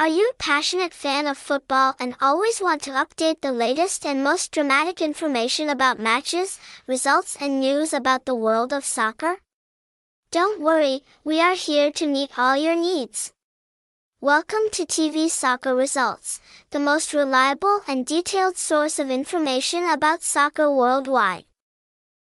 Are you a passionate fan of football and always want to update the latest and most dramatic information about matches, results and news about the world of soccer? Don't worry, we are here to meet all your needs. Welcome to TV Soccer Results, the most reliable and detailed source of information about soccer worldwide.